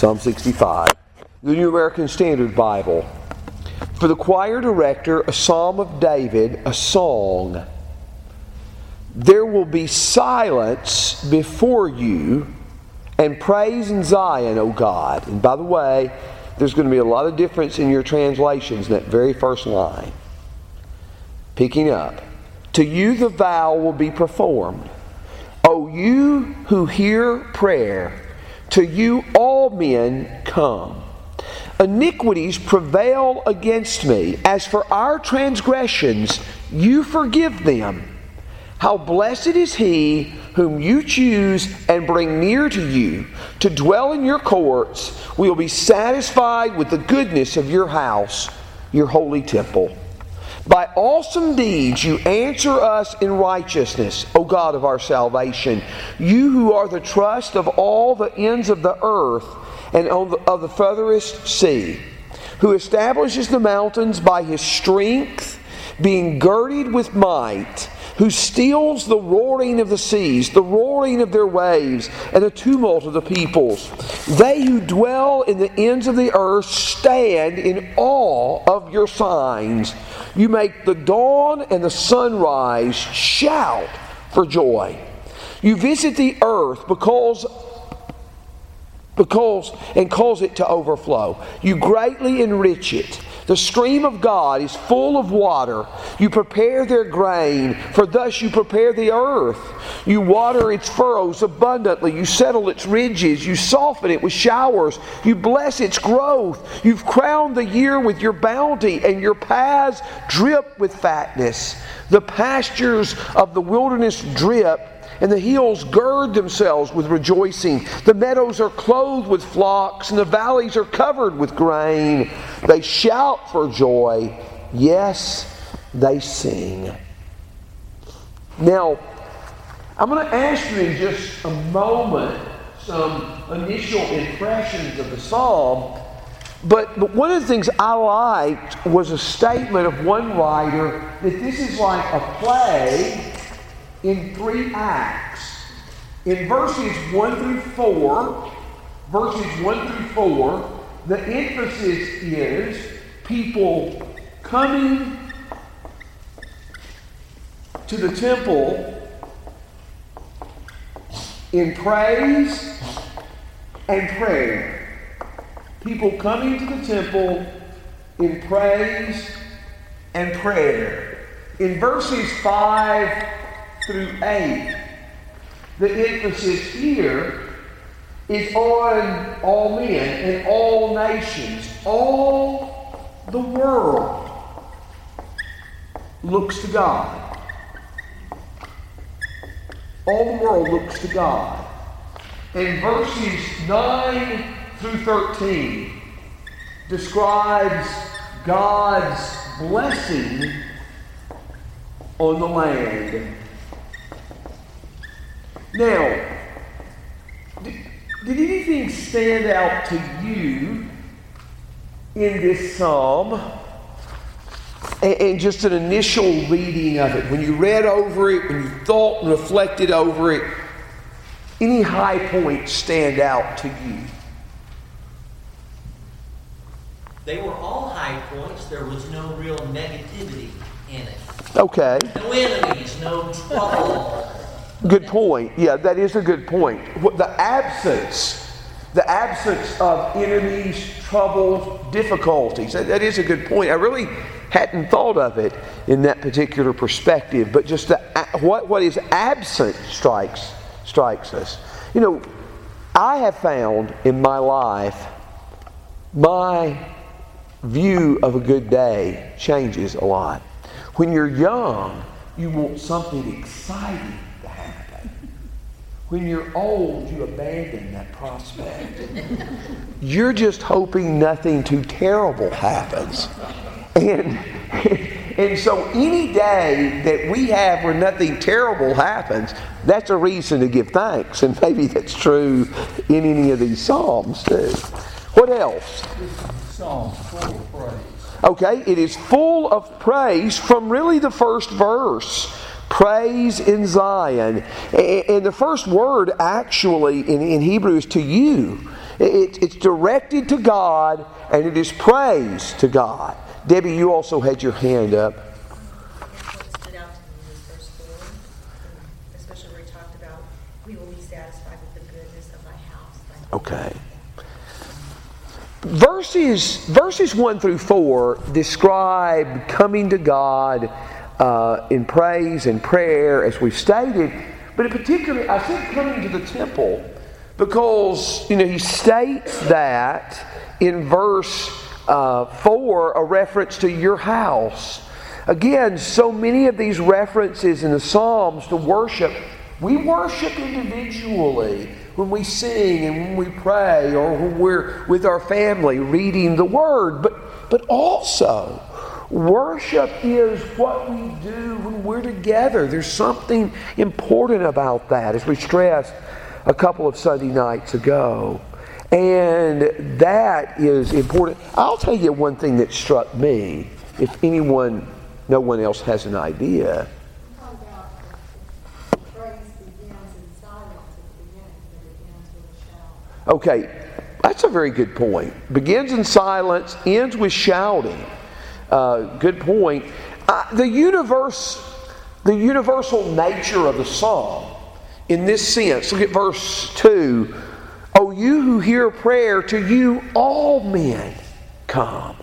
Psalm 65. The New American Standard Bible. For the choir director, a psalm of David, a song. There will be silence before you and praise in Zion, O God. And by the way, there's going to be a lot of difference in your translations in that very first line. Picking up. To you the vow will be performed. O you who hear prayer, to you all men come. Iniquities prevail against me. As for our transgressions, you forgive them. How blessed is he whom you choose and bring near to you to dwell in your courts. We will be satisfied with the goodness of your house, your holy temple. By awesome deeds you answer us in righteousness, O God of our salvation. You who are the trust of all the ends of the earth and of the furthest sea, who establishes the mountains by his strength, being girded with might who steals the roaring of the seas, the roaring of their waves, and the tumult of the peoples. They who dwell in the ends of the earth stand in awe of your signs. You make the dawn and the sunrise shout for joy. You visit the earth because because and cause it to overflow. You greatly enrich it. The stream of God is full of water. You prepare their grain, for thus you prepare the earth. You water its furrows abundantly. You settle its ridges. You soften it with showers. You bless its growth. You've crowned the year with your bounty, and your paths drip with fatness. The pastures of the wilderness drip and the hills gird themselves with rejoicing. The meadows are clothed with flocks, and the valleys are covered with grain. They shout for joy. Yes, they sing. Now, I'm going to ask you in just a moment some initial impressions of the psalm. But, but one of the things I liked was a statement of one writer that this is like a play in three acts. In verses 1 through 4, verses 1 through 4, the emphasis is people coming to the temple in praise and prayer. People coming to the temple in praise and prayer. In verses 5 through 8. The emphasis here is on all men and all nations. All the world looks to God. All the world looks to God. And verses 9 through 13 describes God's blessing on the land now, did, did anything stand out to you in this psalm? And, and just an initial reading of it, when you read over it, when you thought and reflected over it, any high points stand out to you? They were all high points. There was no real negativity in it. Okay. No enemies, no trouble. Good point. Yeah, that is a good point. The absence, the absence of enemies, troubles, difficulties. That, that is a good point. I really hadn't thought of it in that particular perspective, but just the, what, what is absent strikes strikes us. You know, I have found in my life my view of a good day changes a lot. When you're young, you want something exciting when you're old, you abandon that prospect. you're just hoping nothing too terrible happens. And, and so, any day that we have where nothing terrible happens, that's a reason to give thanks. And maybe that's true in any of these Psalms, too. What else? Psalms full of praise. Okay, it is full of praise from really the first verse praise in Zion. And the first word actually in, in Hebrew is to you. It's directed to God and it is praise to God. Debbie, you also had your hand up. What stood out to me was verse four, especially where he talked about, we will be satisfied with the goodness of thy house. thy Okay. Verses, verses 1 through 4 describe coming to God uh, in praise and prayer, as we've stated. But in particular, I said coming to the temple because, you know, he states that in verse uh, 4, a reference to your house. Again, so many of these references in the Psalms to worship, we worship individually when we sing and when we pray or when we're with our family reading the Word, but, but also worship is what we do when we're together. There's something important about that, as we stressed a couple of Sunday nights ago. And that is important. I'll tell you one thing that struck me, if anyone, no one else has an idea. Okay, that's a very good point. Begins in silence, ends with shouting. Uh, good point. Uh, the universe, the universal nature of the psalm, in this sense, look at verse two. O you who hear prayer, to you all men come.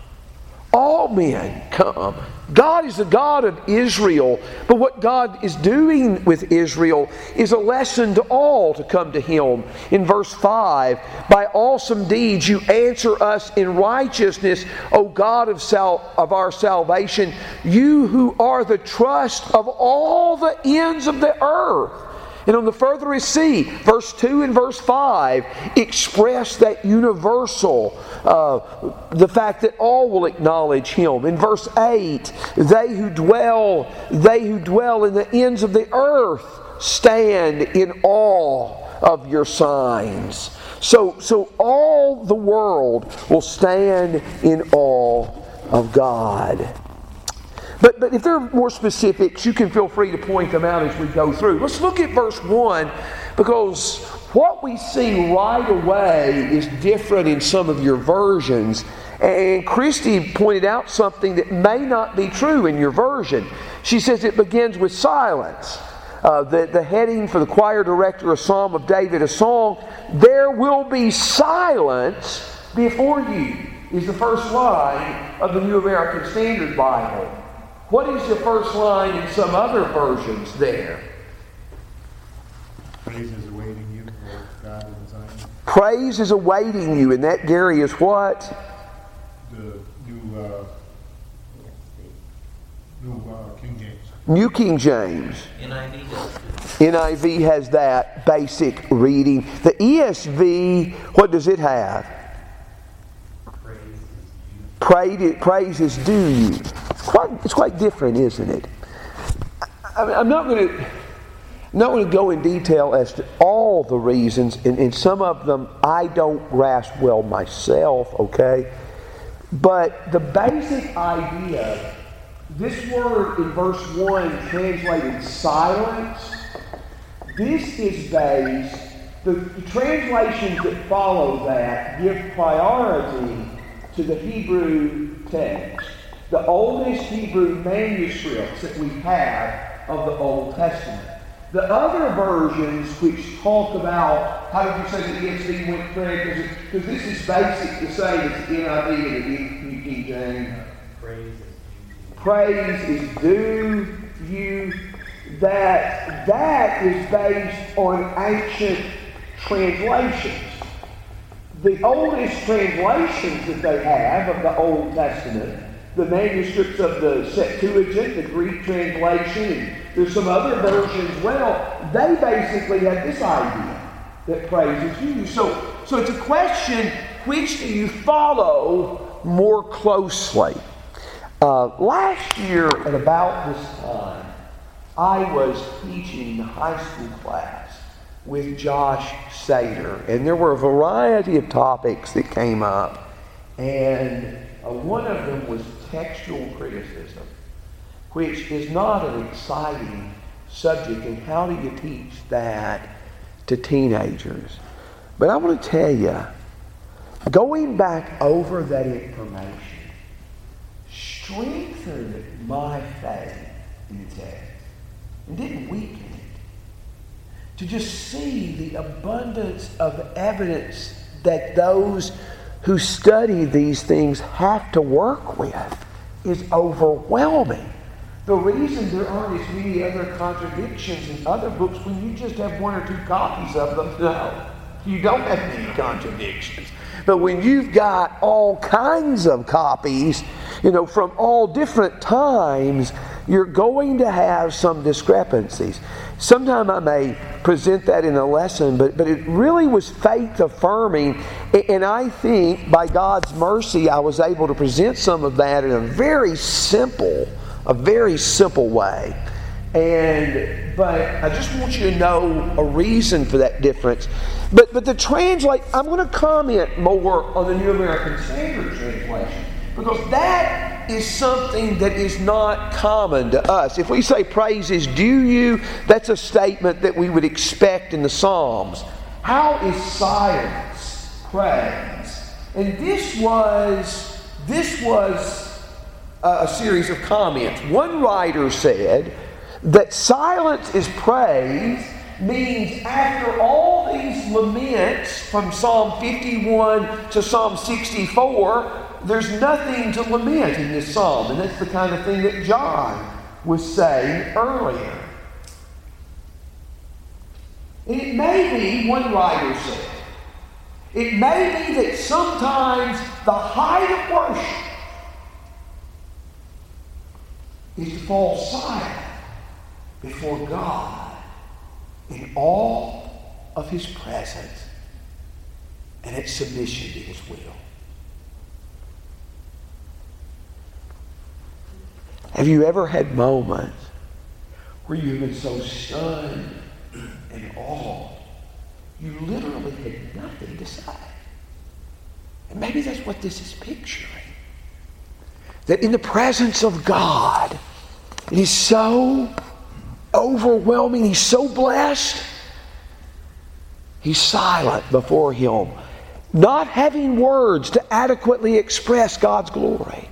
All men come. God is the God of Israel, but what God is doing with Israel is a lesson to all to come to Him. In verse 5, by awesome deeds you answer us in righteousness, O God of, sal- of our salvation, you who are the trust of all the ends of the earth. And on the furthest sea, verse 2 and verse 5 express that universal, uh, the fact that all will acknowledge him. In verse 8, they who dwell, they who dwell in the ends of the earth stand in awe of your signs. So, so all the world will stand in awe of God. But, but if there are more specifics, you can feel free to point them out as we go through. Let's look at verse 1 because what we see right away is different in some of your versions. And Christy pointed out something that may not be true in your version. She says it begins with silence. Uh, the, the heading for the choir director, a psalm of David, a song, There Will Be Silence Before You, is the first line of the New American Standard Bible. What is the first line in some other versions there is awaiting you, Lord God in Zion. Praise is awaiting you, and that, Gary, is what? The new, uh, new uh, King James. New King James. NIV does. NIV has that basic reading. The ESV, what does it have? Praise, praise is due you. It's quite, it's quite different, isn't it? I, I- I'm not going to. Not going to go in detail as to all the reasons, and, and some of them I don't grasp well myself, okay? But the basic idea, this word in verse 1 translated silence, this is based, the, the translations that follow that give priority to the Hebrew text, the oldest Hebrew manuscripts that we have of the Old Testament. The other versions which talk about, how did you say the ESV went, Craig? Because this is basic the same as the NIV and the King James. Praise is due you. That that is based on ancient translations. The oldest translations that they have of the Old Testament, the manuscripts of the Septuagint, the Greek translation, there's some other versions well, they basically have this idea that praise is used. So, so it's a question which do you follow more closely? Uh, last year at about this time, I was teaching a high school class with Josh Sater, and there were a variety of topics that came up, and uh, one of them was textual criticism, which is not an exciting subject, and how do you teach that to teenagers? But I want to tell you, going back over that information strengthened my faith in the text and didn't weaken it. To just see the abundance of evidence that those who study these things have to work with is overwhelming. The reason there aren't as many other contradictions in other books when you just have one or two copies of them, no. You don't have many contradictions. But when you've got all kinds of copies, you know, from all different times, you're going to have some discrepancies. Sometime I may present that in a lesson, but, but it really was faith affirming. And I think by God's mercy, I was able to present some of that in a very simple, a very simple way. And but I just want you to know a reason for that difference. But but the translate, I'm going to comment more on the New American Standard translation because that is something that is not common to us. If we say praise is due you, that's a statement that we would expect in the Psalms. How is silence praise? And this was this was a series of comments. One writer said that silence is praise means after all these laments from Psalm 51 to Psalm 64, there's nothing to lament in this psalm. And that's the kind of thing that John was saying earlier. It may be, one writer said, it may be that sometimes the height of worship is to fall silent before God in all of His presence and its submission to His will. Have you ever had moments where you've been so stunned and awed, you literally had nothing to say? And maybe that's what this is picturing. That in the presence of God, it is so overwhelming. He's so blessed. He's silent before Him, not having words to adequately express God's glory.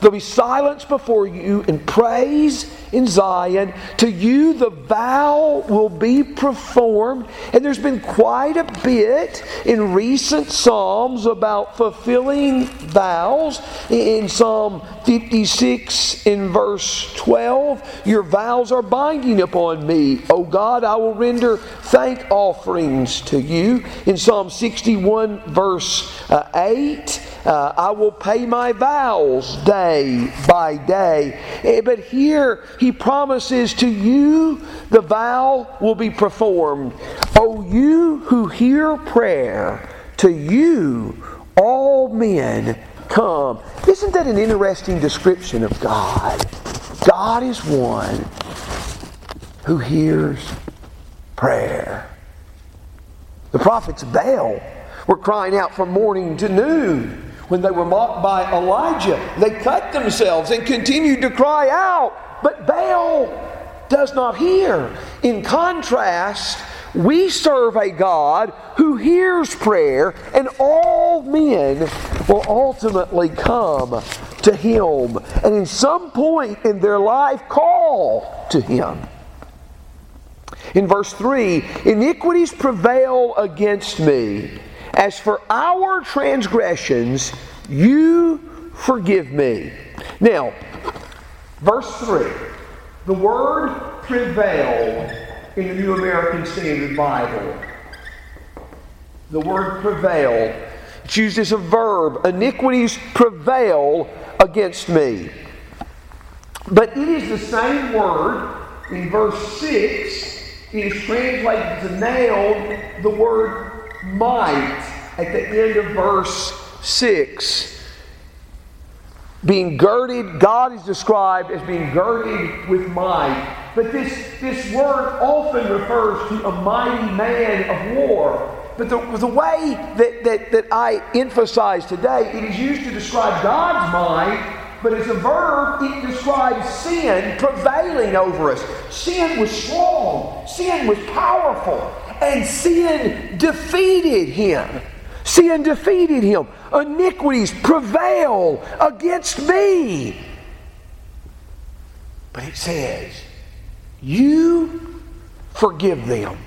There'll be silence before you and praise in Zion. To you, the vow will be performed. And there's been quite a bit in recent Psalms about fulfilling vows. In Psalm 56, in verse 12, your vows are binding upon me. O God, I will render thank offerings to you. In Psalm 61, verse uh, 8, uh, I will pay my vows day by day. Eh, but here he promises to you the vow will be performed. O you who hear prayer, to you all men come. Isn't that an interesting description of God? God is one who hears prayer. The prophets of Baal were crying out from morning to noon when they were mocked by Elijah. They cut themselves and continued to cry out, but Baal does not hear. In contrast, we serve a God who hears prayer, and all men will ultimately come to Him and in some point in their life call to Him. In verse 3, iniquities prevail against me as for our transgressions, you forgive me. Now, verse 3, the word prevail in the New American Standard Bible, the word prevail, it's used as a verb. Iniquities prevail against me. But it is the same word in verse 6. It is translated to nailed the word might at the end of verse 6. Being girded, God is described as being girded with might. But this, this word often refers to a mighty man of war. But the, the way that, that, that I emphasize today, it is used to describe God's might but as a verb, it describes sin prevailing over us. Sin was strong, sin was powerful, and sin defeated him. Sin defeated him. Iniquities prevail against me. But it says, You forgive them.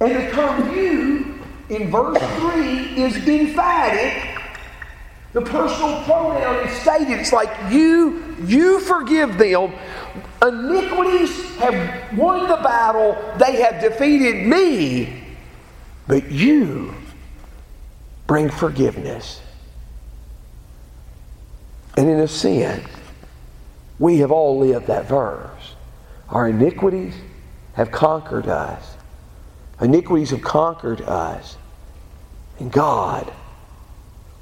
And the term you in verse 3 is emphatic. The personal pronoun is stated. It's like you, you forgive them. Iniquities have won the battle. They have defeated me. But you bring forgiveness. And in a sense, we have all lived that verse. Our iniquities have conquered us. Iniquities have conquered us. And God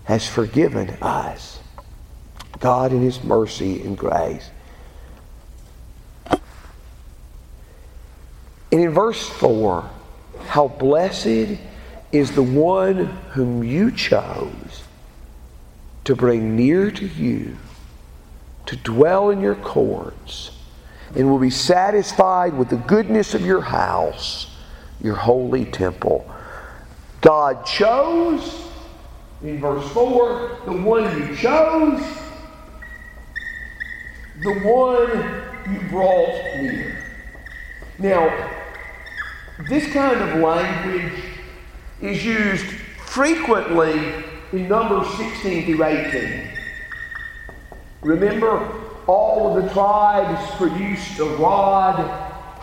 has forgiven us. God, in His mercy and grace. And in verse 4, how blessed is the one whom you chose to bring near to you, to dwell in your courts, and will be satisfied with the goodness of your house, your holy temple. God chose, in verse 4, the one you chose, the one you brought near. Now, this kind of language is used frequently in Numbers 16 through 18. Remember, all of the tribes produced a rod,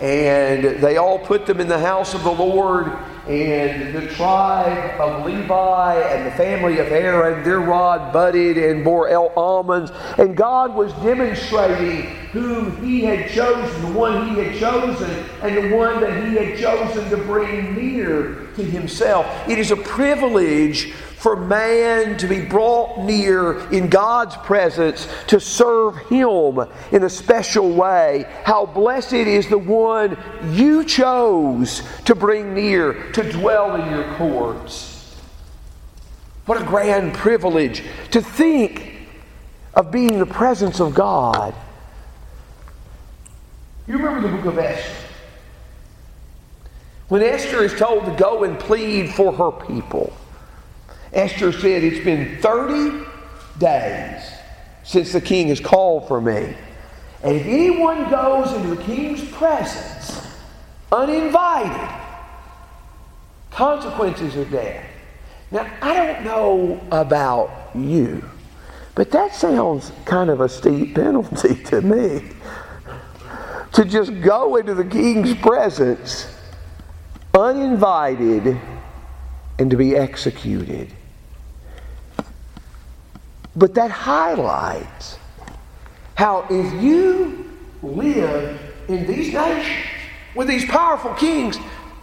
and they all put them in the house of the Lord. And the tribe of Levi and the family of Aaron, their rod budded and bore almonds. And God was demonstrating whom He had chosen, the one He had chosen, and the one that He had chosen to bring near to Himself. It is a privilege for man to be brought near in God's presence to serve Him in a special way. How blessed is the one you chose to bring near, to dwell in your courts. What a grand privilege to think of being in the presence of God. You remember the book of Esther? When Esther is told to go and plead for her people, Esther said, It's been 30 days since the king has called for me. And if anyone goes into the king's presence uninvited, consequences are death. Now, I don't know about you, but that sounds kind of a steep penalty to me. To just go into the king's presence uninvited and to be executed. But that highlights how if you live in these nations with these powerful kings,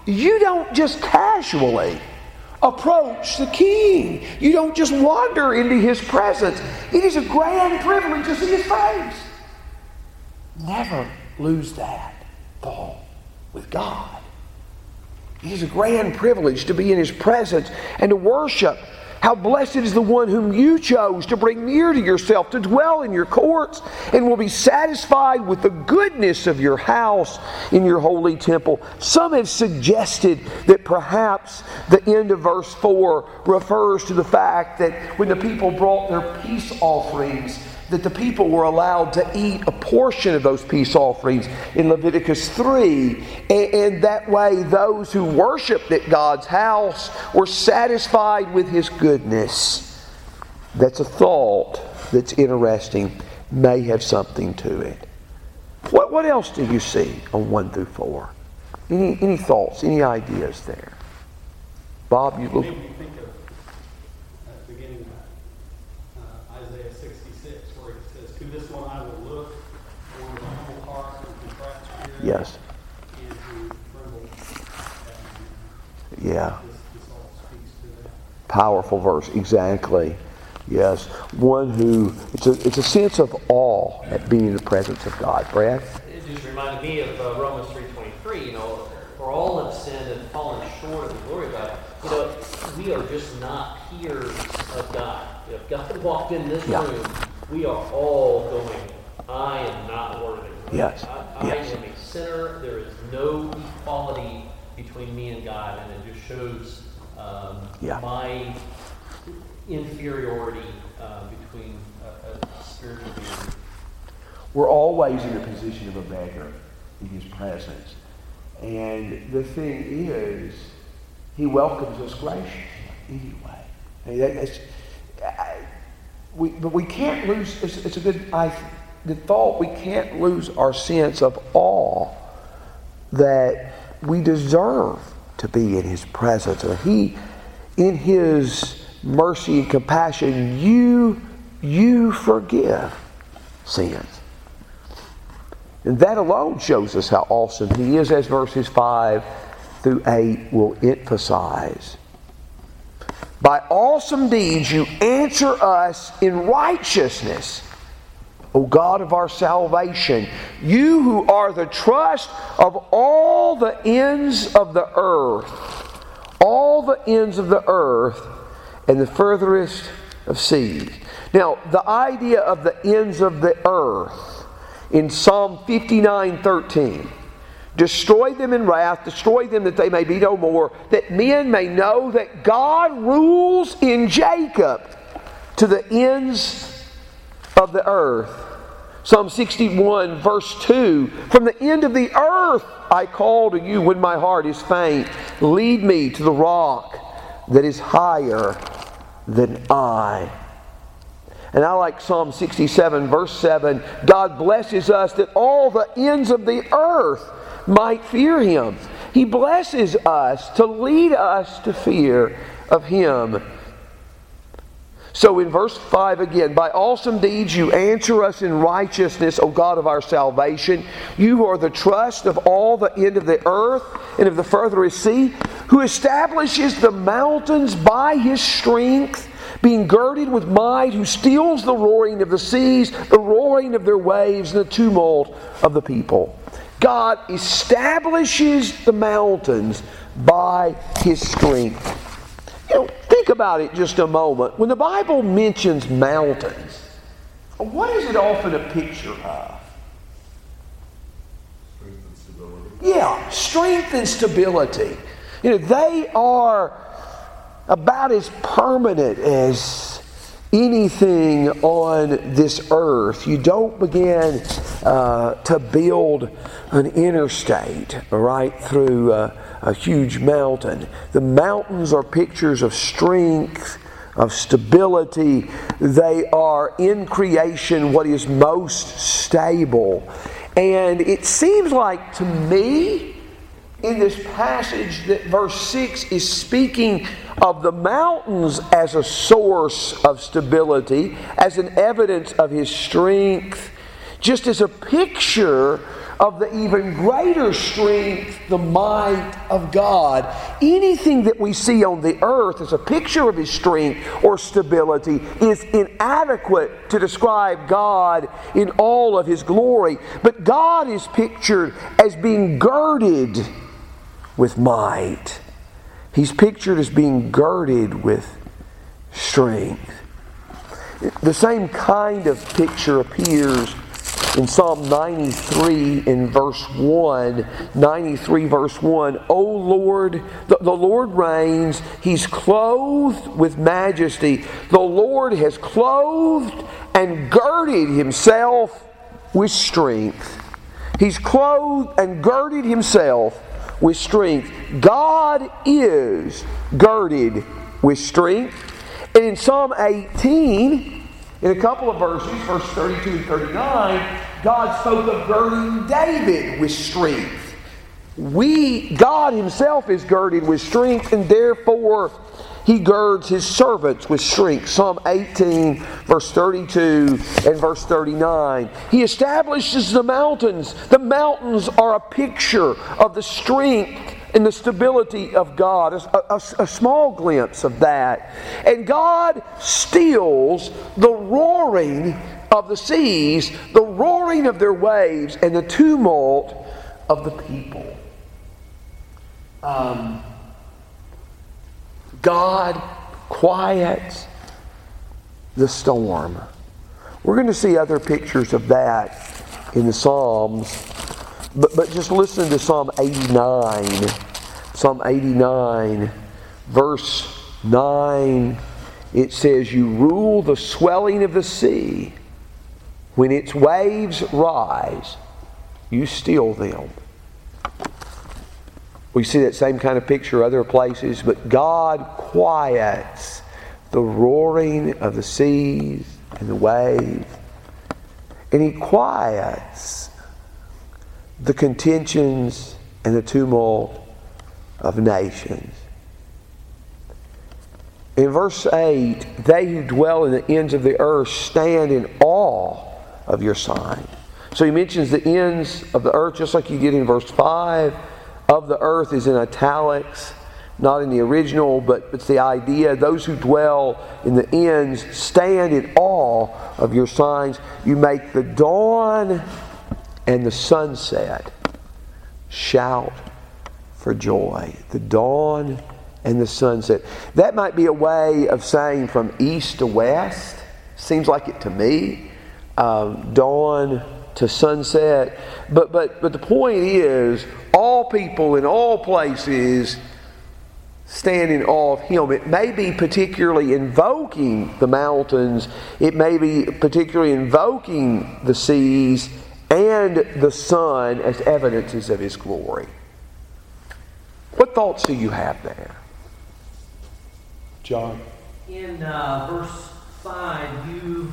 you don't just casually approach the king. You don't just wander into his presence. It is a grand privilege to see his face. Never lose that thought with God. It is a grand privilege to be in his presence and to worship how blessed is the one whom you chose to bring near to yourself, to dwell in your courts, and will be satisfied with the goodness of your house in your holy temple. Some have suggested that perhaps the end of verse 4 refers to the fact that when the people brought their peace offerings, that the people were allowed to eat a portion of those peace offerings in Leviticus 3. And, and, that way, those who worshiped at God's house were satisfied with His goodness. That's a thought that's interesting, may have something to it. What, what else do you see on 1 through 4? Any, any thoughts, any ideas there? Bob, you look. Yes. Yeah. Powerful verse, exactly. Yes. One who, it's a, it's a sense of awe at being in the presence of God. Brad? It just reminded me of uh, Romans 3.23, you know, for all have sinned and fallen short of the glory of God. You know, we are just not peers of God. If God walked in this yeah. room, we are all going, I am not worthy. Yes. I, yes. I am a sinner. There is no equality between me and God, and it just shows um, Yeah. my inferiority uh, between a, a spiritual being. We're always in the position of a beggar in His presence. And the thing is, He welcomes us graciously anyway. I mean, that, that's, I, we, but we can't lose, it's, it's a good, I, good thought, we can't lose our sense of awe that we deserve to be in His presence. Or He, in His mercy and compassion, you, you forgive sins. And that alone shows us how awesome He is, as verses 5 through 8 will emphasize. By awesome deeds you answer us in righteousness, O God of our salvation. You who are the trust of all the ends of the earth, all the ends of the earth, and the furthest of seas. Now, the idea of the ends of the earth in Psalm 59 13. Destroy them in wrath, destroy them that they may be no more, that men may know that God rules in Jacob to the ends of the earth. Psalm 61, verse 2 From the end of the earth I call to you when my heart is faint. Lead me to the rock that is higher than I. And I like Psalm 67, verse 7 God blesses us that all the ends of the earth might fear him. He blesses us to lead us to fear of him. So in verse 5 again, by awesome deeds you answer us in righteousness, O God of our salvation. You are the trust of all the end of the earth and of the furthest sea, who establishes the mountains by his strength being girded with might, who steals the roaring of the seas, the roaring of their waves, and the tumult of the people. God establishes the mountains by his strength. You know, think about it just a moment. When the Bible mentions mountains, what is it often a picture of? Strength and stability. Yeah, strength and stability. You know, they are about as permanent as anything on this earth. You don't begin uh, to build an interstate right through uh, a huge mountain. The mountains are pictures of strength, of stability. They are in creation what is most stable. And it seems like to me, in this passage that verse 6 is speaking of the mountains as a source of stability, as an evidence of his strength, just as a picture of the even greater strength, the might of God. Anything that we see on the earth as a picture of his strength or stability is inadequate to describe God in all of his glory. But God is pictured as being girded with might. He's pictured as being girded with strength. The same kind of picture appears in Psalm 93 in verse 1. 93 verse 1. O Lord, the, the Lord reigns. He's clothed with majesty. The Lord has clothed and girded himself with strength. He's clothed and girded himself with strength. God is girded with strength. And in Psalm 18, in a couple of verses, verse 32 and 39, God spoke of girding David with strength. We, God Himself is girded with strength, and therefore He girds His servants with strength. Psalm 18, verse 32 and verse 39. He establishes the mountains. The mountains are a picture of the strength and the stability of God, a, a, a, small glimpse of that. And God stills the roaring of the seas, the roaring of their waves, and the tumult of the people. Um, God quiets the storm. We're going to see other pictures of that in the Psalms. But, but just listen to Psalm 89. Psalm 89, verse 9, it says, You rule the swelling of the sea. When its waves rise, you still them. We see that same kind of picture other places, but God quiets the roaring of the seas and the waves. And He quiets the contentions and the tumult of nations. In verse 8, they who dwell in the ends of the earth stand in awe of your sign. So he mentions the ends of the earth just like he did in verse 5. Of the earth is in italics, not in the original, but it's the idea. Those who dwell in the ends stand in awe of your signs. You make the dawn and the sunset shout for joy. The dawn and the sunset. That might be a way of saying from east to west. Seems like it to me. Um, dawn to sunset. But, but, but the point is, all people in all places stand in awe of Him. It may be particularly invoking the mountains, it may be particularly invoking the seas and the sun as evidences of His glory. What thoughts do you have there? John? In uh, verse 5, you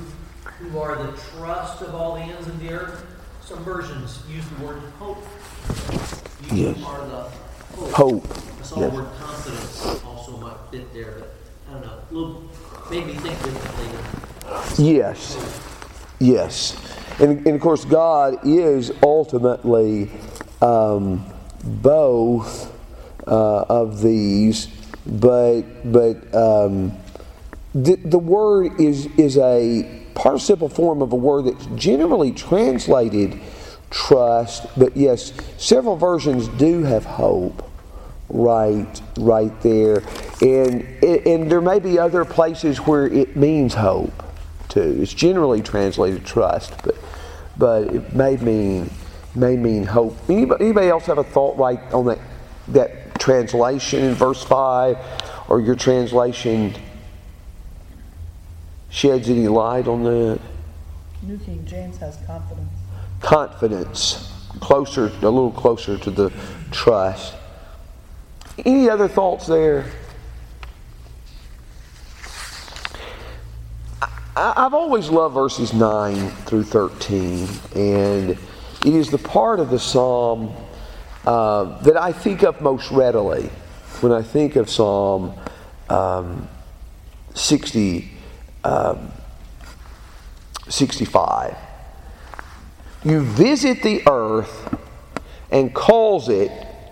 who are the trust of all the ends of the earth, some versions use the word hope. You Yes. are the hope. Hope. I saw Yes. the word confidence also might fit there, but I don't know. A little, made me think differently. Yes. Yes. And, and of course, God is ultimately um, both uh, of these, but, but um, the, the word is, is a participle form of a word that's generally translated trust, but yes, several versions do have hope right right there. And and there may be other places where it means hope too. It's generally translated trust but but it may mean may mean hope. Anybody, anybody else have a thought right on that that translation in verse 5 or your translation sheds any light on that New King James has confidence. confidence. Closer a little closer to the trust. Any other thoughts there? I've always loved verses 9 through 13 and it is the part of the psalm uh, that i think of most readily. When i think of psalm um, 60 um, 65 you visit the earth and cause it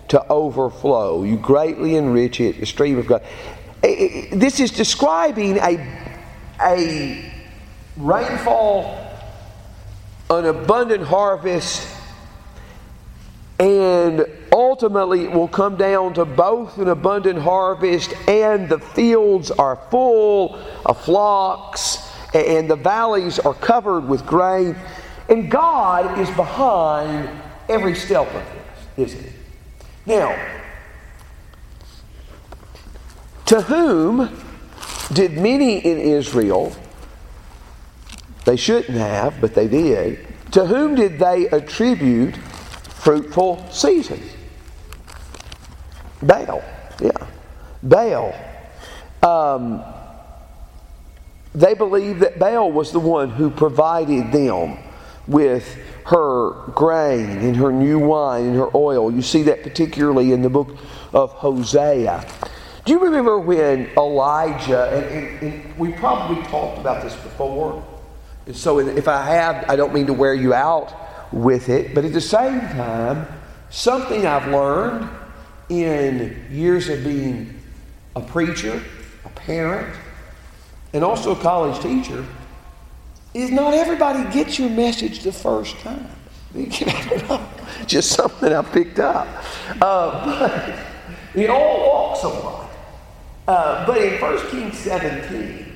to overflow. You greatly enrich it, the stream of God. Eh, eh, This is describing a, a rainfall, an abundant harvest, and ultimately it will come down to both an abundant harvest and the fields are full of flocks and the valleys are covered with grain. And God is behind every step of this, isn't he? Now, to whom did many in Israel, they shouldn't have, but they did, to whom did they attribute fruitful seasons? Baal, yeah. Baal. Um, they believed that Baal was the one who provided them with her grain and her new wine and her oil. You see that particularly in the book of Hosea. Do you remember when Elijah, and, and, and we probably talked about this before, and so if I have, I don't mean to wear you out with it, but at the same time, something I've learned in years of being a preacher, a parent, and also a college teacher is not everybody gets your message the first time. Just something I picked up. Uh, but all walks of life. Uh, but in 1 Kings 17,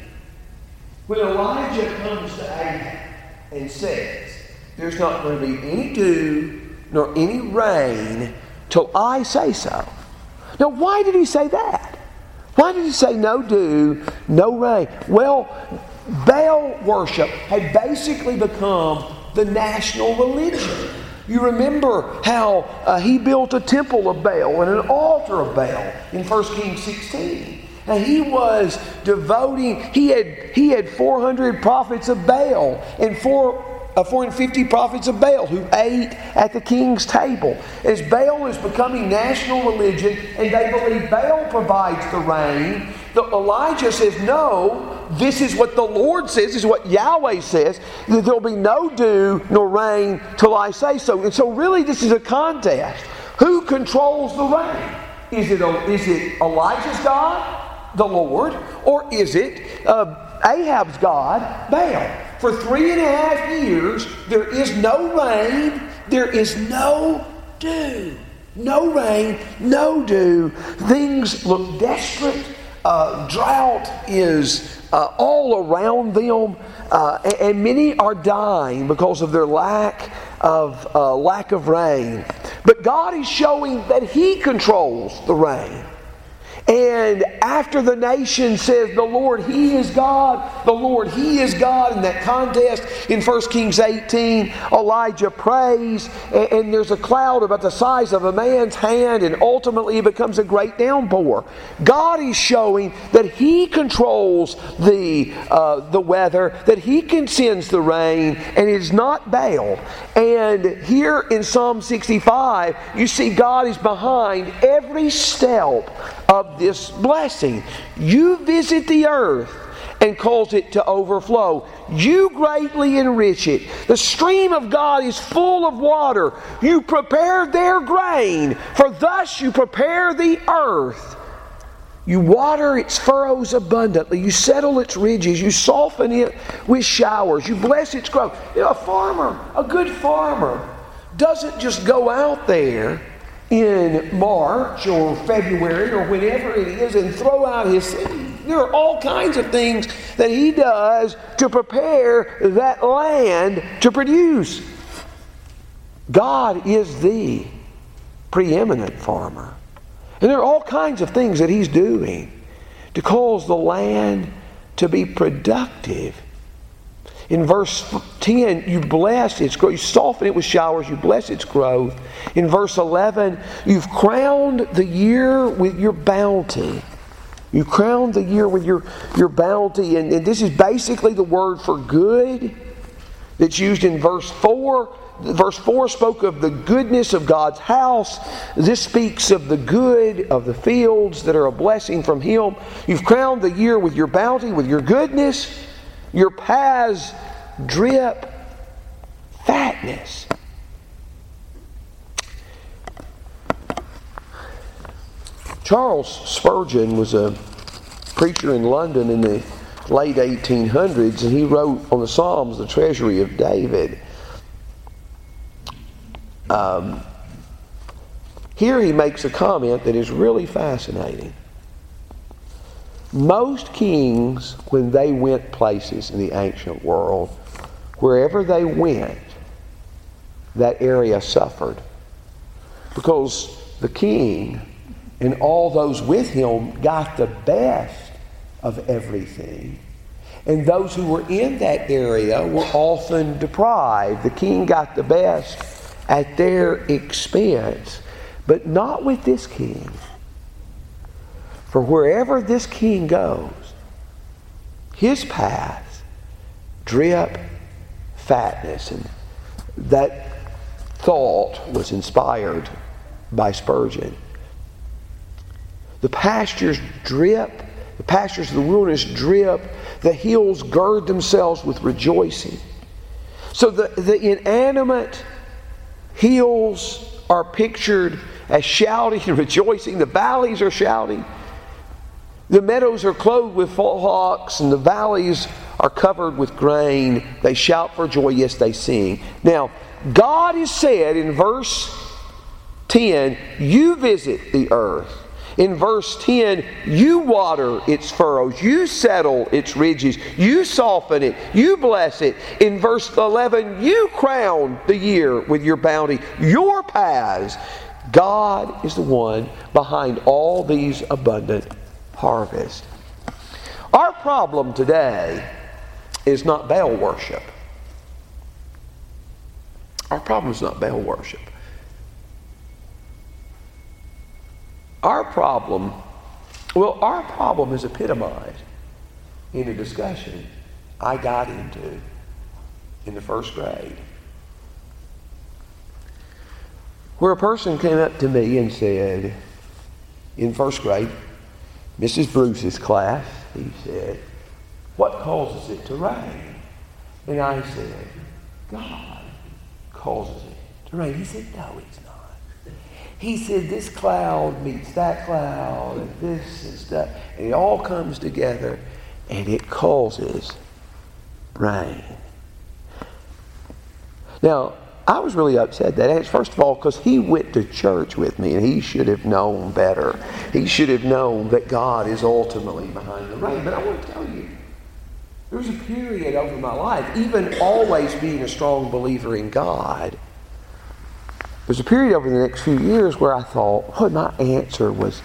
when Elijah comes to Ahab and says, There's not going to be any dew nor any rain till I say so. Now, why did he say that? Why did he say no dew, no rain? Well, Baal worship had basically become the national religion. You remember how uh, he built a temple of Baal and an altar of Baal in 1 Kings 16. And he was devoting, he had, he had 400 prophets of Baal and four, uh, 450 prophets of Baal who ate at the king's table. As Baal is becoming national religion and they believe Baal provides the rain, the, Elijah says, No, this is what the Lord says, is what Yahweh says, that there'll be no dew nor rain till I say so. And so, really, this is a contest. Who controls the rain? Is it, is it Elijah's God? the Lord, or is it uh, Ahab's God, Baal? For three and a half years, there is no rain, there is no dew. No rain, no dew. Things look desperate. Uh, drought is uh, all around them, uh, and, and, many are dying because of their lack of uh, lack of rain. But God is showing that He controls the rain. And after the nation says, The Lord, He is God, the Lord, He is God, in that contest in 1 Kings 18, Elijah prays, and, there's a cloud about the size of a man's hand, and ultimately it becomes a great downpour. God is showing that He controls the, uh, the weather, that He can sends the rain, and it is not Baal. And here in Psalm 65, you see God is behind every step of this blessing. You visit the earth and cause it to overflow. You greatly enrich it. The stream of God is full of water. You prepare their grain, for thus you prepare the earth. You water its furrows abundantly. You settle its ridges. You soften it with showers. You bless its growth. You know, a farmer, a good farmer, doesn't just go out there in March or February or whenever it is and throw out his. There are all kinds of things that he does to prepare that land to produce. God is the preeminent farmer. And there are all kinds of things that he's doing to cause the land to be productive in verse 10, you bless its growth. You soften it with showers. You bless its growth. In verse 11, you've crowned the year with your bounty. You crowned the year with your, your bounty. And, and this is basically the word for good that's used in verse 4. Verse 4 spoke of the goodness of God's house. This speaks of the good of the fields that are a blessing from Him. You've crowned the year with your bounty, with your goodness. Your paths drip fatness. Charles Spurgeon was a preacher in London in the late 1800s, and he wrote on the Psalms, the treasury of David. Um, here he makes a comment that is really fascinating. Most kings, when they went places in the ancient world, wherever they went, that area suffered. Because the king and all those with him got the best of everything. And those who were in that area were often deprived. The king got the best at their expense, but not with this king. For wherever this king goes, his paths drip fatness. And that thought was inspired by Spurgeon. The pastures drip, the pastures of the wilderness drip, the hills gird themselves with rejoicing. So the, the inanimate hills are pictured as shouting and rejoicing, the valleys are shouting. The meadows are clothed with flocks, and the valleys are covered with grain. They shout for joy, yes, they sing. Now, God has said in verse 10, You visit the earth. In verse 10, you water its furrows, you settle its ridges, you soften it, you bless it. In verse 11, you crown the year with your bounty, your paths. God is the one behind all these abundant harvest. Our problem today is not Baal worship. Our problem is not Baal worship. Our problem, well, our problem is epitomized in a discussion I got into in the first grade. Where a person came up to me and said, in first grade, Mrs. Bruce's class, he said, What causes it to rain? And I said, God causes it to rain. He said, No, it's not. He said, This cloud meets that cloud, and this and stuff, and it all comes together, and it causes rain. Now, I was really upset that first of all because he went to church with me and he should have known better. He should have known that God is ultimately behind the rain. But I want to tell you, there was a period over my life, even always being a strong believer in God. There's a period over the next few years where I thought, well, my answer was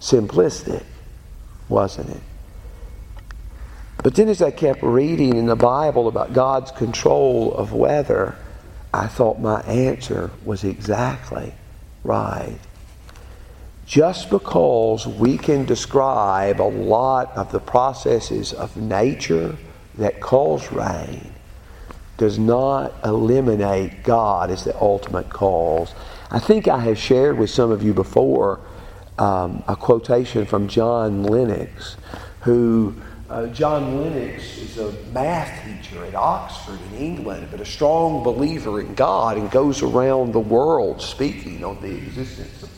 simplistic, wasn't it? But then as I kept reading in the Bible about God's control of weather, I thought my answer was exactly right. Just because we can describe a lot of the processes of nature that cause rain does not eliminate God as the ultimate cause. I think I have shared with some of you before um, a quotation from John Lennox, who uh, John Lennox is a math teacher at Oxford in England, but a strong believer in God and goes around the world speaking on the existence of,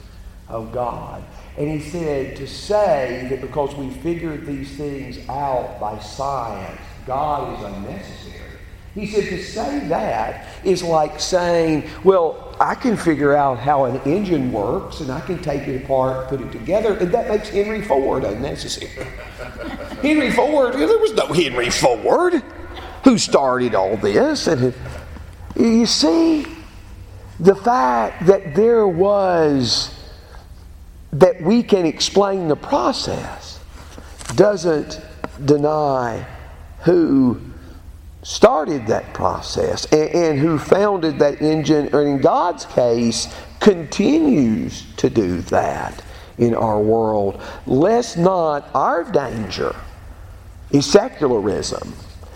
of God. And he said to say that because we figured these things out by science, God is unnecessary he said to say that is like saying, well, I can figure out how an engine works and I can take it apart, put it together, and that makes Henry Ford unnecessary. Henry Ford, there was no Henry Ford who started all this. And you see, the fact that there was, that we can explain the process doesn't deny who started that process and, and, who founded that engine, or in God's case, continues to do that in our world. Lest not our danger is secularism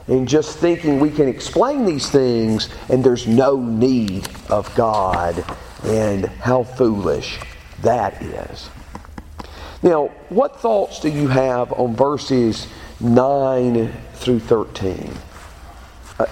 and just thinking we can explain these things and there's no need of God, and how foolish that is. Now, what thoughts do you have on verses 9 through 13? Uh,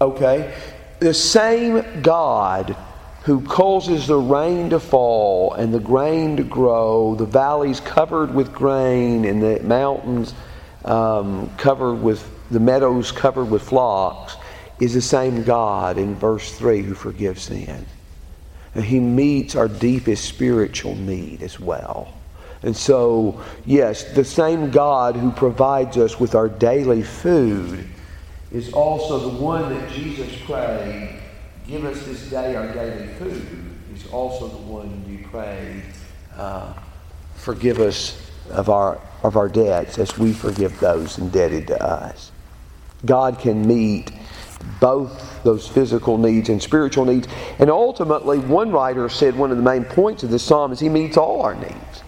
Okay? The same God who causes the rain to fall and the grain to grow, the valleys covered with grain and the mountains um, covered with the meadows covered with flocks, is the same God in verse 3 who forgives sin. And he meets our deepest spiritual need as well. And so, yes, the same God who provides us with our daily food is also the one that Jesus prayed, Give us this day our daily food, is also the one you prayed, uh, Forgive us of our, of our debts as we forgive those indebted to us. God can meet both those physical needs and spiritual needs. And ultimately, one writer said one of the main points of this psalm is he meets all our needs.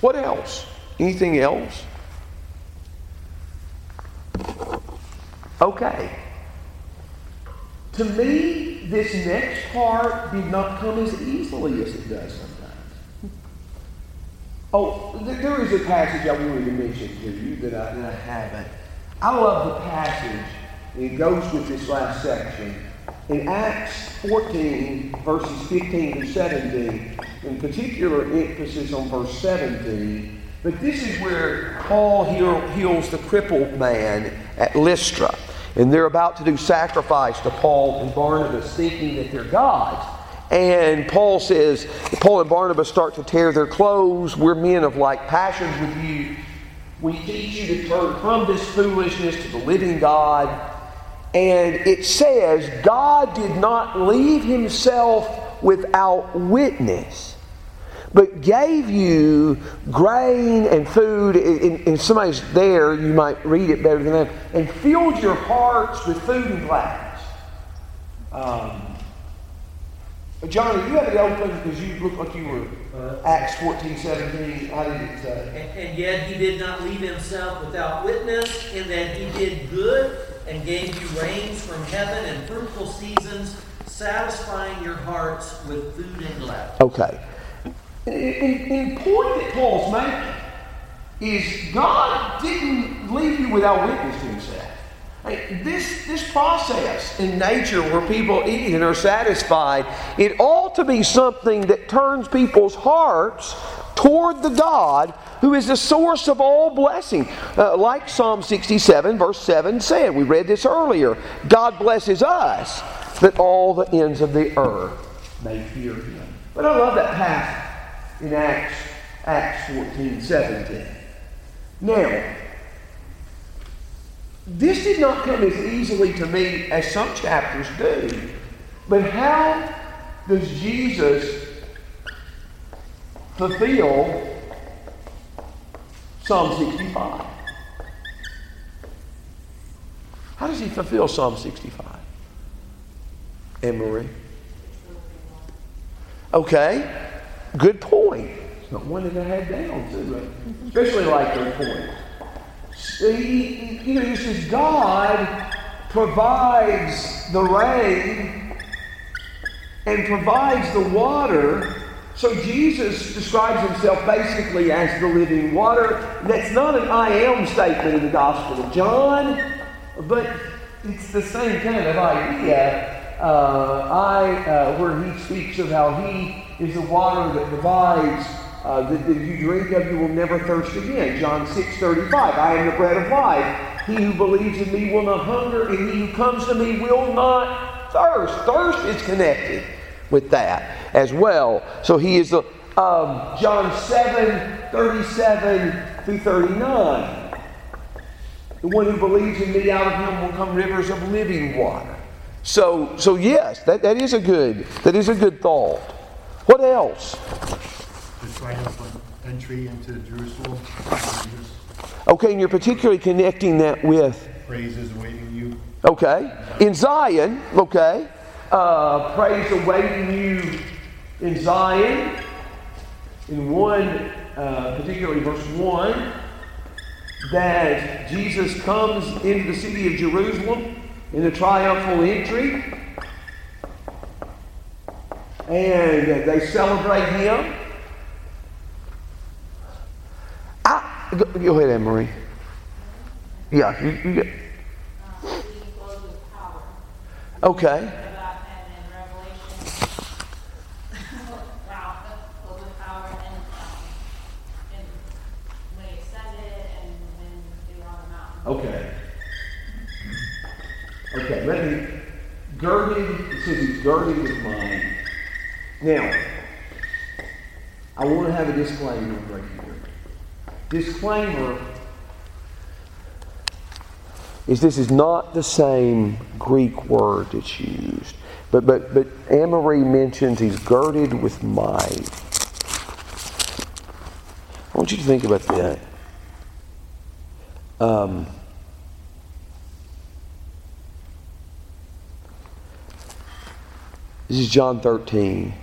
What else? Anything else? Okay. To me, this next part did not come as easily as it does sometimes. Oh, there is a passage I wanted to mention to you that I, that I haven't. I love the passage. It goes with this last section. in Acts 14, verses 15 to 17, in particular emphasis on verse 17, but this is where Paul heals the crippled man at Lystra. And they're about to do sacrifice to Paul and Barnabas, thinking that they're gods. And Paul says, Paul and Barnabas start to tear their clothes. We're men of like passions with you. We teach you to turn from this foolishness to the living God. And it says, God did not leave himself without witness but gave you grain and food. And somebody's there, you might read it better than them, and filled your hearts with food and gladness. Um, Johnny, you have it open because you look like you were uh, Acts 14, 17. How did it say? And, and yet he did not leave himself without witness, in that he did good and gave you rains from heaven and fruitful seasons, satisfying your hearts with food and gladness. Okay. The point that Paul's making is God didn't leave you without witness to himself. This, this process in nature where people eat and are satisfied, it ought to be something that turns people's hearts toward the God who is the source of all blessing. Uh, like Psalm 67, verse 7 said, we read this earlier God blesses us that all the ends of the earth may fear him. But I love that passage in Acts, Acts 14, 17. Now, this did not come as easily to me as some chapters do. But how does Jesus fulfill Psalm 65? How does he fulfill Psalm 65? Anne Marie? Okay. Good point. Not one that I had down, too, especially like those points. See, you know, this is God provides the rain and provides the water. So Jesus describes himself basically as the living water. That's not an I am statement in the Gospel of John, but it's the same kind of idea. Uh, I, uh, where he speaks of how he is the water that provides, uh, that, that you drink of, you will never thirst again. John 6 35. I am the bread of life. He who believes in me will not hunger, and he who comes to me will not thirst. Thirst is connected with that as well. So he is the um, John 7 37 through 39. The one who believes in me, out of him will come rivers of living water. So, so yes, that, that is a good that is a good thought. What else? Just right up on entry into Jerusalem. Okay, and you're particularly connecting that with Praise is awaiting you. Okay. In Zion, okay. Uh, praise awaiting you in Zion. In one, uh, particularly verse 1, that Jesus comes into the city of Jerusalem in the triumphal entry. And they celebrate him. I, go, go ahead, Anne Marie. Yeah, you, you get. Okay. Okay. Okay, let me. Girded, it says he's girded with mine. Now, I want to have a disclaimer right here. Disclaimer is this is not the same Greek word that's used. But but but Marie mentions he's girded with might. I want you to think about that. Um, this is John 13.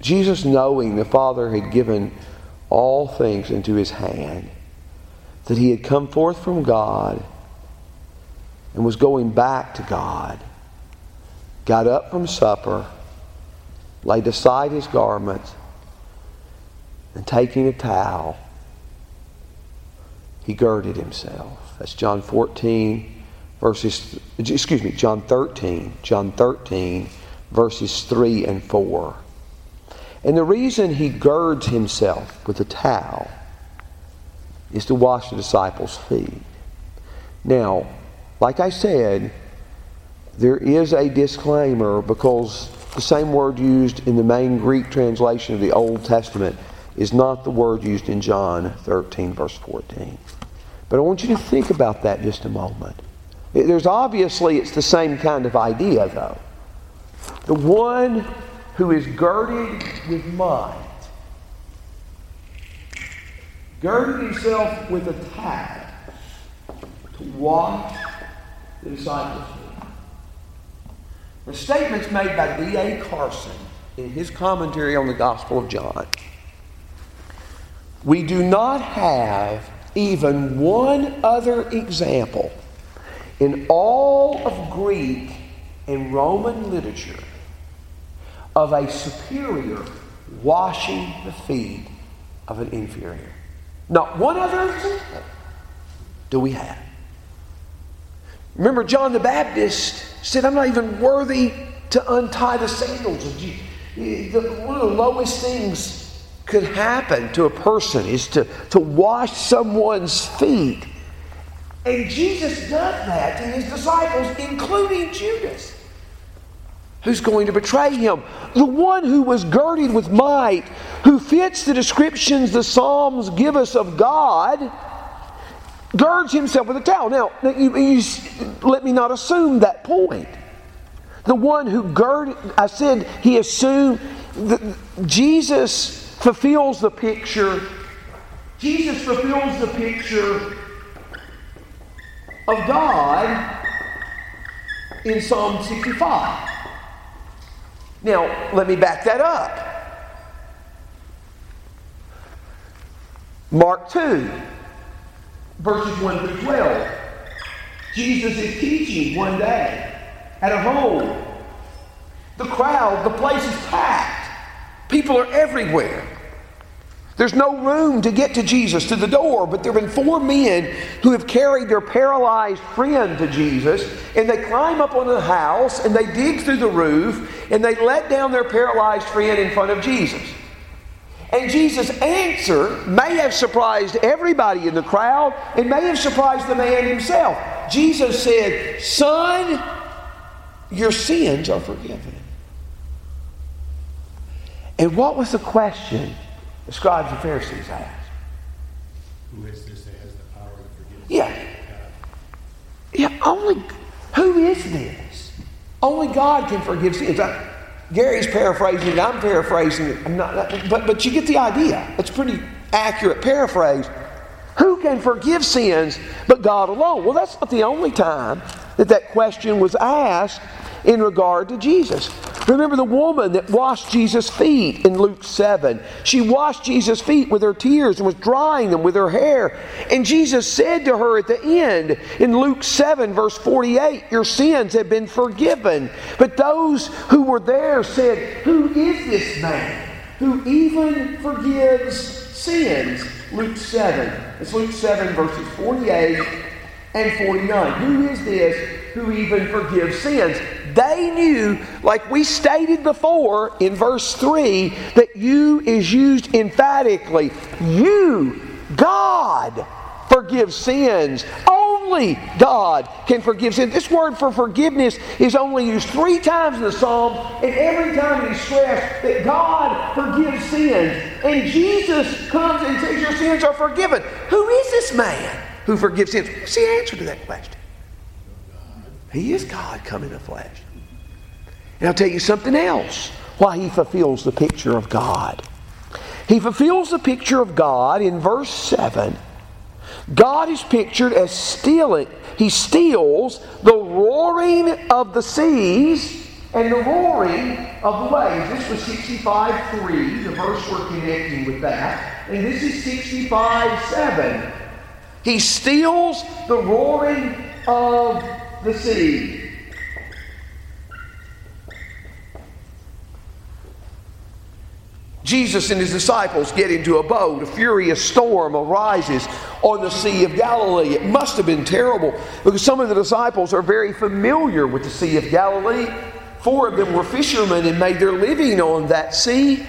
Jesus, knowing the Father had given all things into his hand, that he had come forth from God and was going back to God, got up from supper, laid aside his garments, and taking a towel, he girded himself. That's John 14, verses, excuse me, John 13, John 13, verses 3 and 4. And the reason he girds himself with a towel is to wash the disciples' feet. Now, like I said, there is a disclaimer because the same word used in the main Greek translation of the Old Testament is not the word used in John 13, verse 14. But I want you to think about that just a moment. There's obviously, it's the same kind of idea, though. The one who is girded with might, girded himself with a towel to wash the disciples'. The statements made by D.A. Carson in his commentary on the Gospel of John. We do not have even one other example in all of Greek and Roman literature of a superior washing the feet of an inferior. Not one other example do we have. Remember, John the Baptist said, I'm not even worthy to untie the sandals of Jesus. One of the lowest things could happen to a person is to, to wash someone's feet. And Jesus does that to his disciples, including Judas, who's going to betray him. The one who was girded with might, who fits the descriptions the Psalms give us of God, girds himself with a towel. Now, you, you, let me not assume that point. The one who girded, I said he assumed, that Jesus fulfills the picture. Jesus fulfills the picture of God in Psalm 65. Now, let me back that up. Mark 2, verses 1 through 12. Jesus is teaching one day at a home. The crowd, the place is packed. People are everywhere. There's no room to get to Jesus, to the door, but there have been four men who have carried their paralyzed friend to Jesus, and they climb up on the house, and they dig through the roof, and they let down their paralyzed friend in front of Jesus. And Jesus' answer may have surprised everybody in the crowd, and may have surprised the man himself. Jesus said, Son, your sins are forgiven. And what was the question the scribes and Pharisees asked? Who is this that has the power to forgive? Yeah. Yeah, only, who is this? Only God can forgive sins. I, Gary's paraphrasing it, I'm paraphrasing it. I'm not, but, but you get the idea. It's pretty accurate paraphrase. Who can forgive sins but God alone? Well, that's not the only time that that question was asked in regard to Jesus. Remember the woman that washed Jesus' feet in Luke 7. She washed Jesus' feet with her tears and was drying them with her hair. And Jesus said to her at the end in Luke 7, verse 48, Your sins have been forgiven. But those who were there said, Who is this man who even forgives sins? Luke 7. It's Luke 7, verses 48 and 49. Who is this who even forgives sins? They knew, like we stated before in verse 3, that you is used emphatically. You, God, forgives sins. Only God can forgive sins. This word for forgiveness is only used three times in the psalm, and every time it is stressed that God forgives sins. And Jesus comes and says, Your sins are forgiven. Who is this man who forgives sins? What's the answer to that question? He is God come in the flesh. And I'll tell you something else why he fulfills the picture of God. He fulfills the picture of God in verse 7. God is pictured as stealing, he steals the roaring of the seas and the roaring of the waves. This was 65 3, the verse we're connecting with that. And this is 65 7. He steals the roaring of the sea. Jesus and his disciples get into a boat. A furious storm arises on the Sea of Galilee. It must have been terrible because some of the disciples are very familiar with the Sea of Galilee. Four of them were fishermen and made their living on that sea.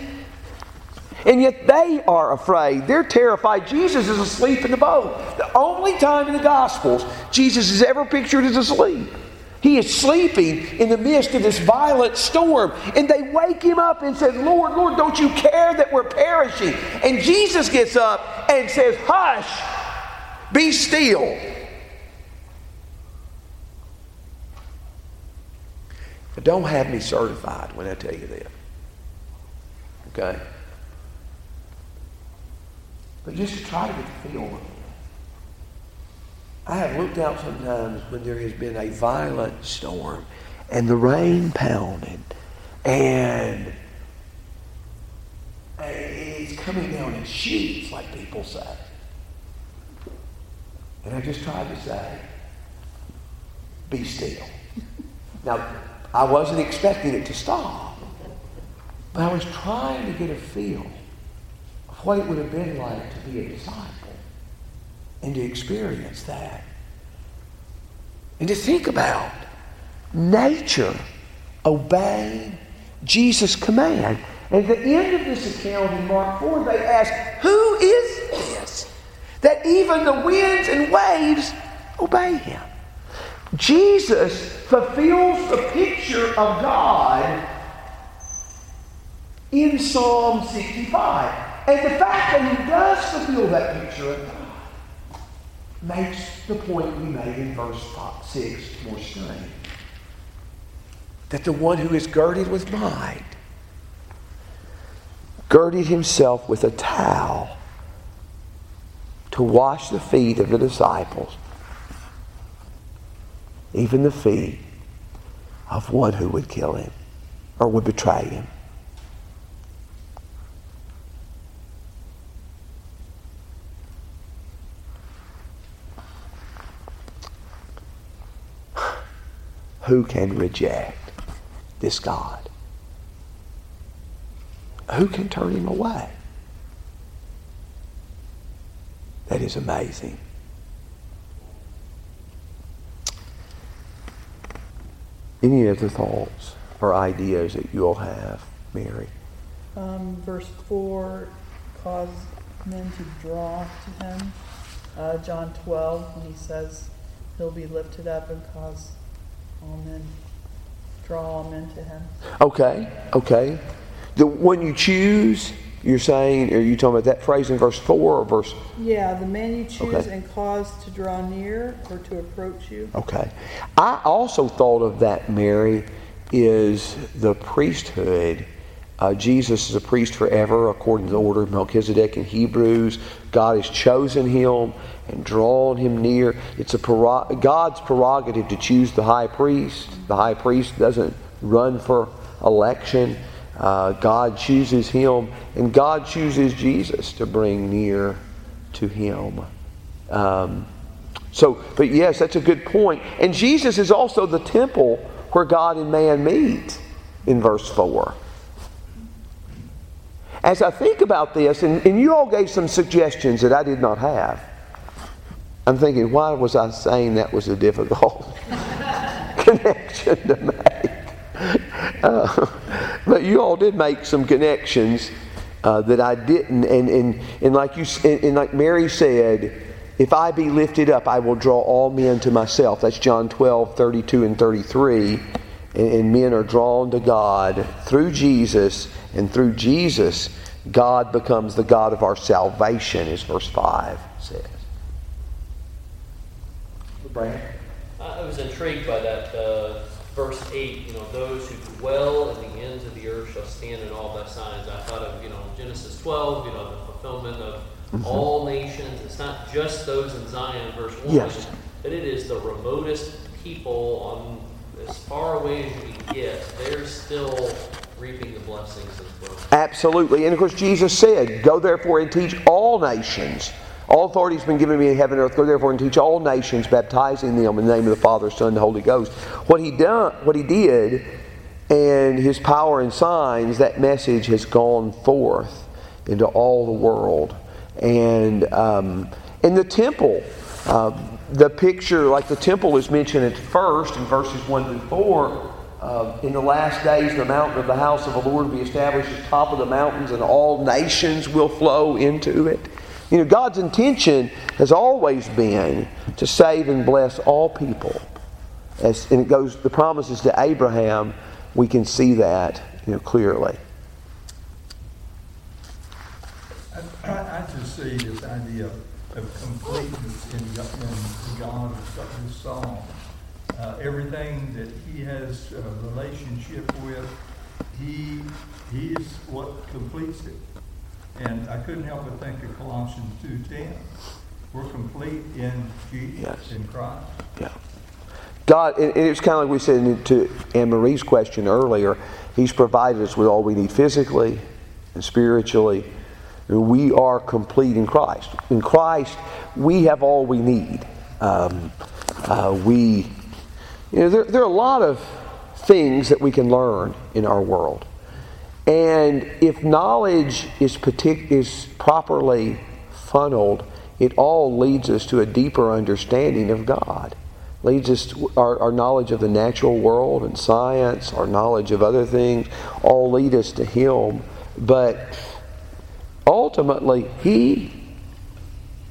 And yet they are afraid. They're terrified. Jesus is asleep in the boat. The only time in the Gospels Jesus is ever pictured as asleep. He is sleeping in the midst of this violent storm. And they wake him up and said, Lord, Lord, don't you care that we're perishing? And Jesus gets up and says, Hush, be still. But don't have me certified when I tell you this. Okay? But just try to get the feel of it. I have looked out sometimes when there has been a violent storm and the rain pounded and it's coming down in sheets, like people say. And I just tried to say, be still. Now, I wasn't expecting it to stop, but I was trying to get a feel of what it would have been like to be a disciple and to experience that. And to think about nature obeying Jesus' command. And at the end of this account in Mark 4, they ask, Who is this? That even the winds and waves obey him. Jesus fulfills the picture of God in Psalm 65. And the fact that he does fulfill that picture of God makes the point we made in verse 6 more strange. That the one who is girded with might girded himself with a towel to wash the feet of the disciples, even the feet of one who would kill him or would betray him. Who can reject this God? Who can turn him away? That is amazing. Any other thoughts or ideas that you'll have, Mary? Um, verse 4 cause men to draw to him. Uh, John 12, when he says he'll be lifted up and cause all men, draw all men to him. Okay, okay. The one you choose, you're saying, are you talking about that phrase in verse 4 or verse? Yeah, the man you choose Okay. and cause to draw near or to approach you. Okay. I also thought of that, Mary, is the priesthood. Uh, Jesus is a priest forever, according to the order of Melchizedek in Hebrews. God has chosen him and drawn him near. It's a prerog- God's prerogative to choose the high priest. The high priest doesn't run for election. Uh, God chooses him, and God chooses Jesus to bring near to him. Um, so, but yes, that's a good point. And Jesus is also the temple where God and man meet in verse 4. As I think about this, and, and you all gave some suggestions that I did not have, I'm thinking, why was I saying that was a difficult connection to make? Uh, but you all did make some connections uh, that I didn't, and, and, and like you and, and like Mary said, if I be lifted up, I will draw all men to myself. That's John 12, 32 and 33. And, and men are drawn to God through Jesus, and through Jesus, God becomes the God of our salvation, as verse 5 says. I was intrigued by that uh, verse 8, you know, those who dwell in the ends of the earth shall stand in all thy signs. I thought of, you know, Genesis 12, you know, the fulfillment of all nations. It's not just those in Zion, verse 1, Yes. but it is the remotest people on as far away as you can get. They're still reaping the blessings as well. Absolutely. And of course, Jesus said, Go therefore and teach all nations. All authority has been given me in heaven and earth. Go therefore and teach all nations, baptizing them in the name of the Father, Son, and Holy Ghost. What he done, what he did and his power and signs, that message has gone forth into all the world. And um, in the temple, uh, the picture, like the temple is mentioned at first in verses 1 through 4. Uh, in the last days, the mountain of the house of the Lord will be established at the top of the mountains, and all nations will flow into it. You know, God's intention has always been to save and bless all people. As, and it goes, the promises to Abraham, we can see that you know, clearly. I, I, just see this idea of completeness in, in God's, His song. Uh, everything that He has a relationship with, He, He is what completes it. And I couldn't help but think of Colossians two ten. We're complete in Jesus, Yes. in Christ. Yeah. God, and and it's kind of like we said to Anne Marie's question earlier, He's provided us with all we need physically and spiritually. We are complete in Christ. In Christ, we have all we need. Um, uh, we, you know, there, there are a lot of things that we can learn in our world. And if knowledge is, partic- is properly funneled, it all leads us to a deeper understanding of God. Leads us to our, our knowledge of the natural world and science, our knowledge of other things, all lead us to Him. But ultimately, He,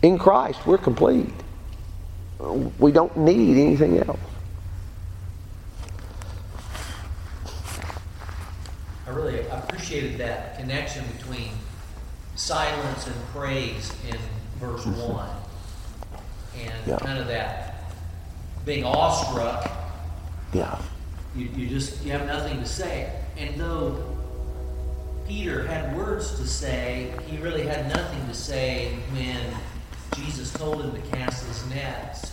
in Christ, we're complete. We don't need anything else. I really appreciated that connection between silence and praise in verse mm-hmm. 1. And Yeah. kind of that being awestruck, Yeah. you, you just you have nothing to say. And though Peter had words to say, he really had nothing to say when Jesus told him to cast his nets.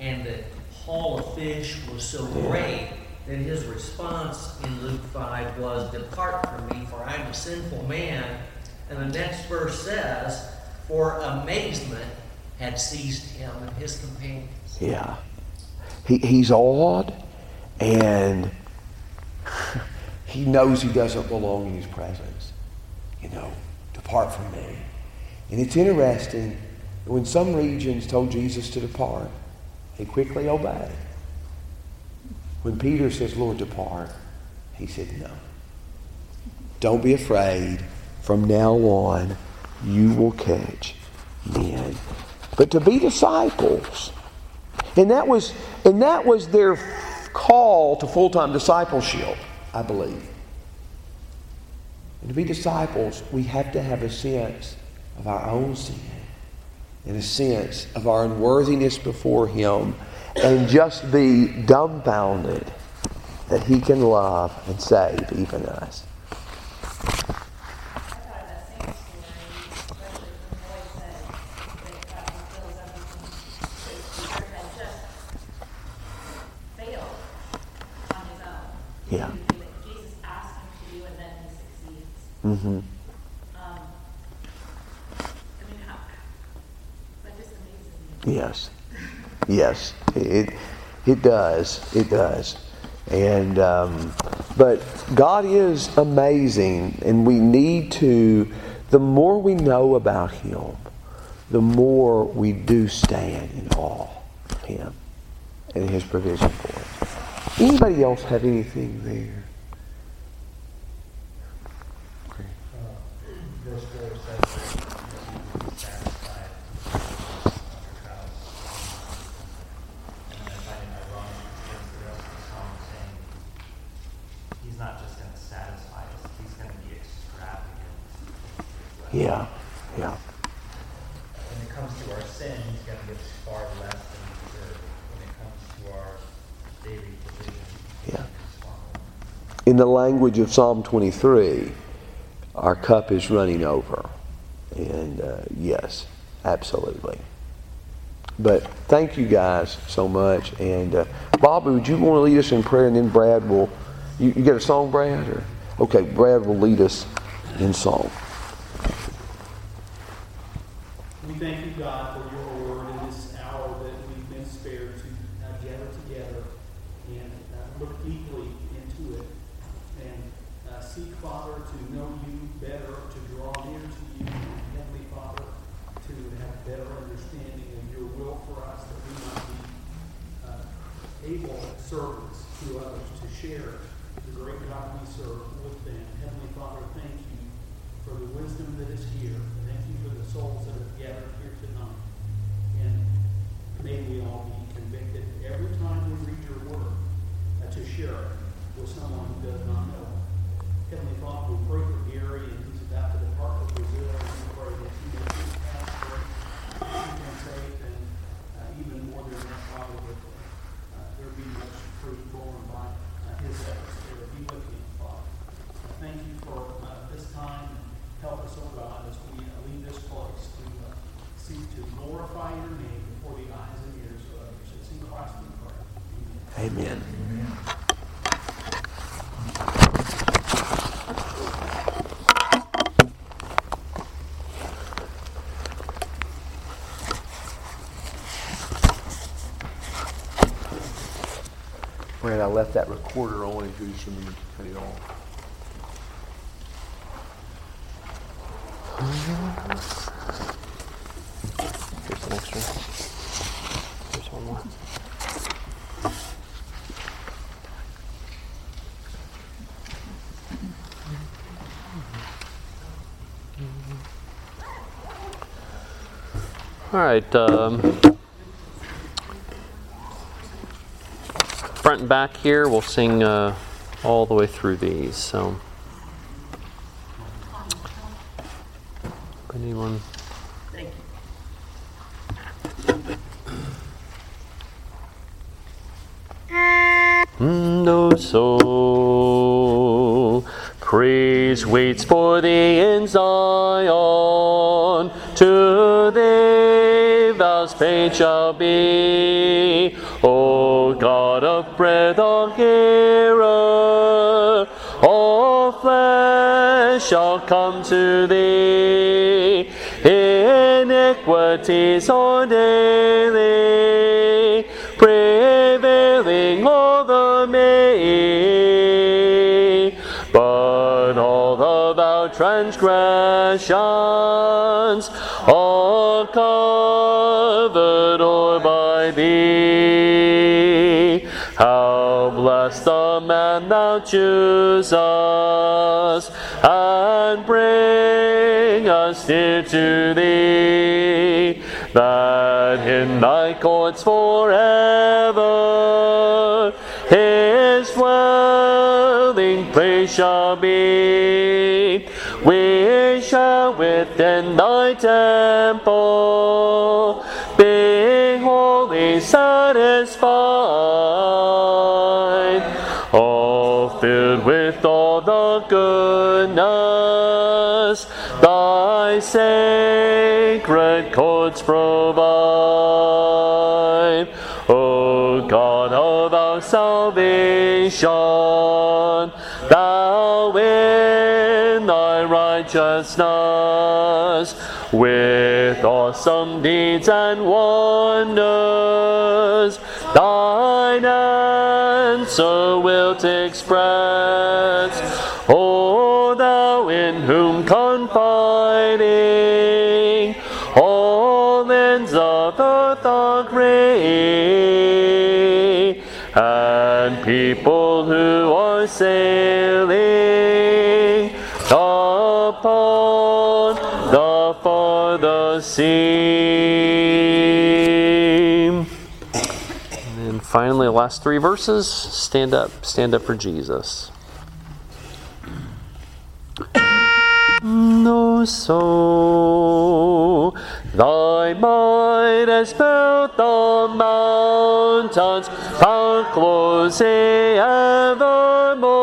And the haul of fish was so great that his response in Luke 5 was, Depart from me, for I am a sinful man. And the next verse says, For amazement had seized him and his companions. Yeah. He, he's awed and he knows he doesn't belong in his presence. You know, depart from me. And it's interesting, when some regions told Jesus to depart, he quickly obeyed. When Peter says, Lord, depart, he said, no. Don't be afraid. From now on, you will catch men. But to be disciples, and that was, and that was their call to full-time discipleship, I believe. And to be disciples, we have to have a sense of our own sin and a sense of our unworthiness before Him and just be dumbfounded that He can love and save even us. I thought that same story, especially when Lloyd said that God fulfills everything that Peter had just failed on his own. He Yeah. didn't do it. Jesus asked him to do, and then he succeeds. Mm-hmm. Um, I mean, how, that just amazes me. Yes. Yes. It, it does. It does. And, um, but God is amazing, and we need to, the more we know about Him, the more we do stand in awe of Him and His provision for us. Anybody else have anything there? Verse four says that you will be satisfied with your trials. And then I find it ironic because the rest of the song is saying, He's not just gonna satisfy us, He's gonna be extravagant. Yeah. Yeah. When it comes to our sin, He's gonna give us far less than we deserve. When it comes to our daily provision, He's Yeah. far more. in the language of Psalm 23, our cup is running over. And uh, yes, absolutely. But thank you guys so much. And uh, Bobby, would you want to lead us in prayer? And then Brad will. You, you got a song, Brad? Or okay, Brad will lead us in song. We thank you, God, for your word in this hour that we've been spared to uh, gather together and uh, look deeply into it. seek, Father, to know you better, to draw near to you, Heavenly Father, to have better understanding of your will for us, that we might be uh, able servants to others, to share the great God we serve with them. Heavenly Father, thank you for the wisdom that is here. Thank you for the souls that have gathered here tonight. And may we all be convicted every time we read your word uh, to share it with someone who does not know. Heavenly Father, we pray for Gary and he's about to depart for Brazil. And we pray that he may be passport, keep him safe, and uh, even more than that, Father, that uh, there be much fruit borne by uh, his efforts there. Be with him, Father. Uh, thank you for uh, this time. Help us, oh God, as we uh, leave this place to uh, seek to glorify your name before the eyes and ears of others. It's in Christ we pray. Amen. Amen. Brad, I left that recorder on case you to cut it off. Here's an extra. Here's one more. All right. Um, front and back here, we'll sing uh, all the way through these. So, anyone? No soul, praise waits for thee in Zion. To thee vows paid shall be. Prevailing over me. But all of our transgressions are covered o'er by thee. How blessed the man thou choosest and bring us near to thee, that in thy courts forever his dwelling place shall be. We shall within thy temple be wholly satisfied, all filled with all the goodness thy sacred courts provide. O God of our salvation, thou in thy righteousness, with awesome deeds and wonders, thine answer wilt express. O people who are sailing upon the farther sea. And then finally, the last three verses stand up, stand up for Jesus. No soul, thy might has built the mountains, power closely evermore.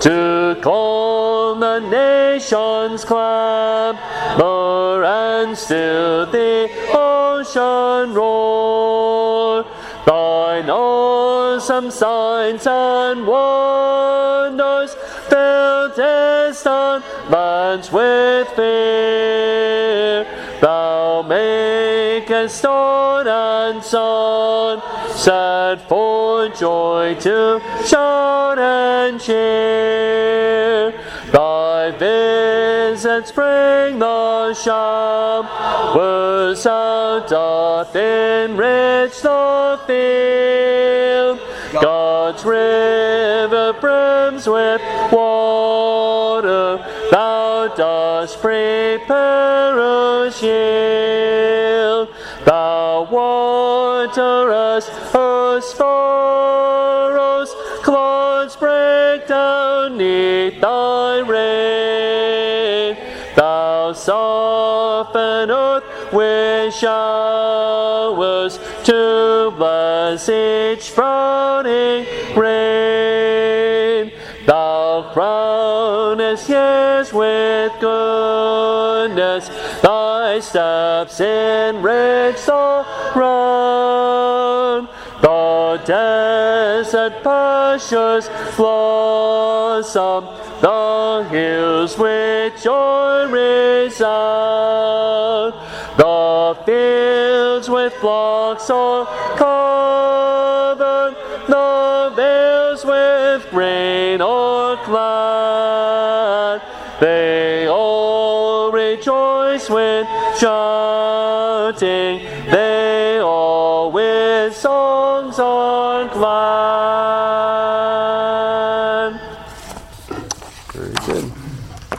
To calm the nations clamor and still the ocean roar. Thine awesome signs and wonders fill distant lands with fear. Thou makest dawn and sun set for joy to shout and cheer. Thy visits bring the showers out doth enrich the field. God's river brims with water. Thou dost prepare a shield. Thou waterest her furrows. Clouds break down neath thy rain. Thou soften earth with showers to bless each sprouting rain. Goodness, thy steps enrich the ground. The desert pastures blossom, the hills with joy resound. The fields with flocks are covered, with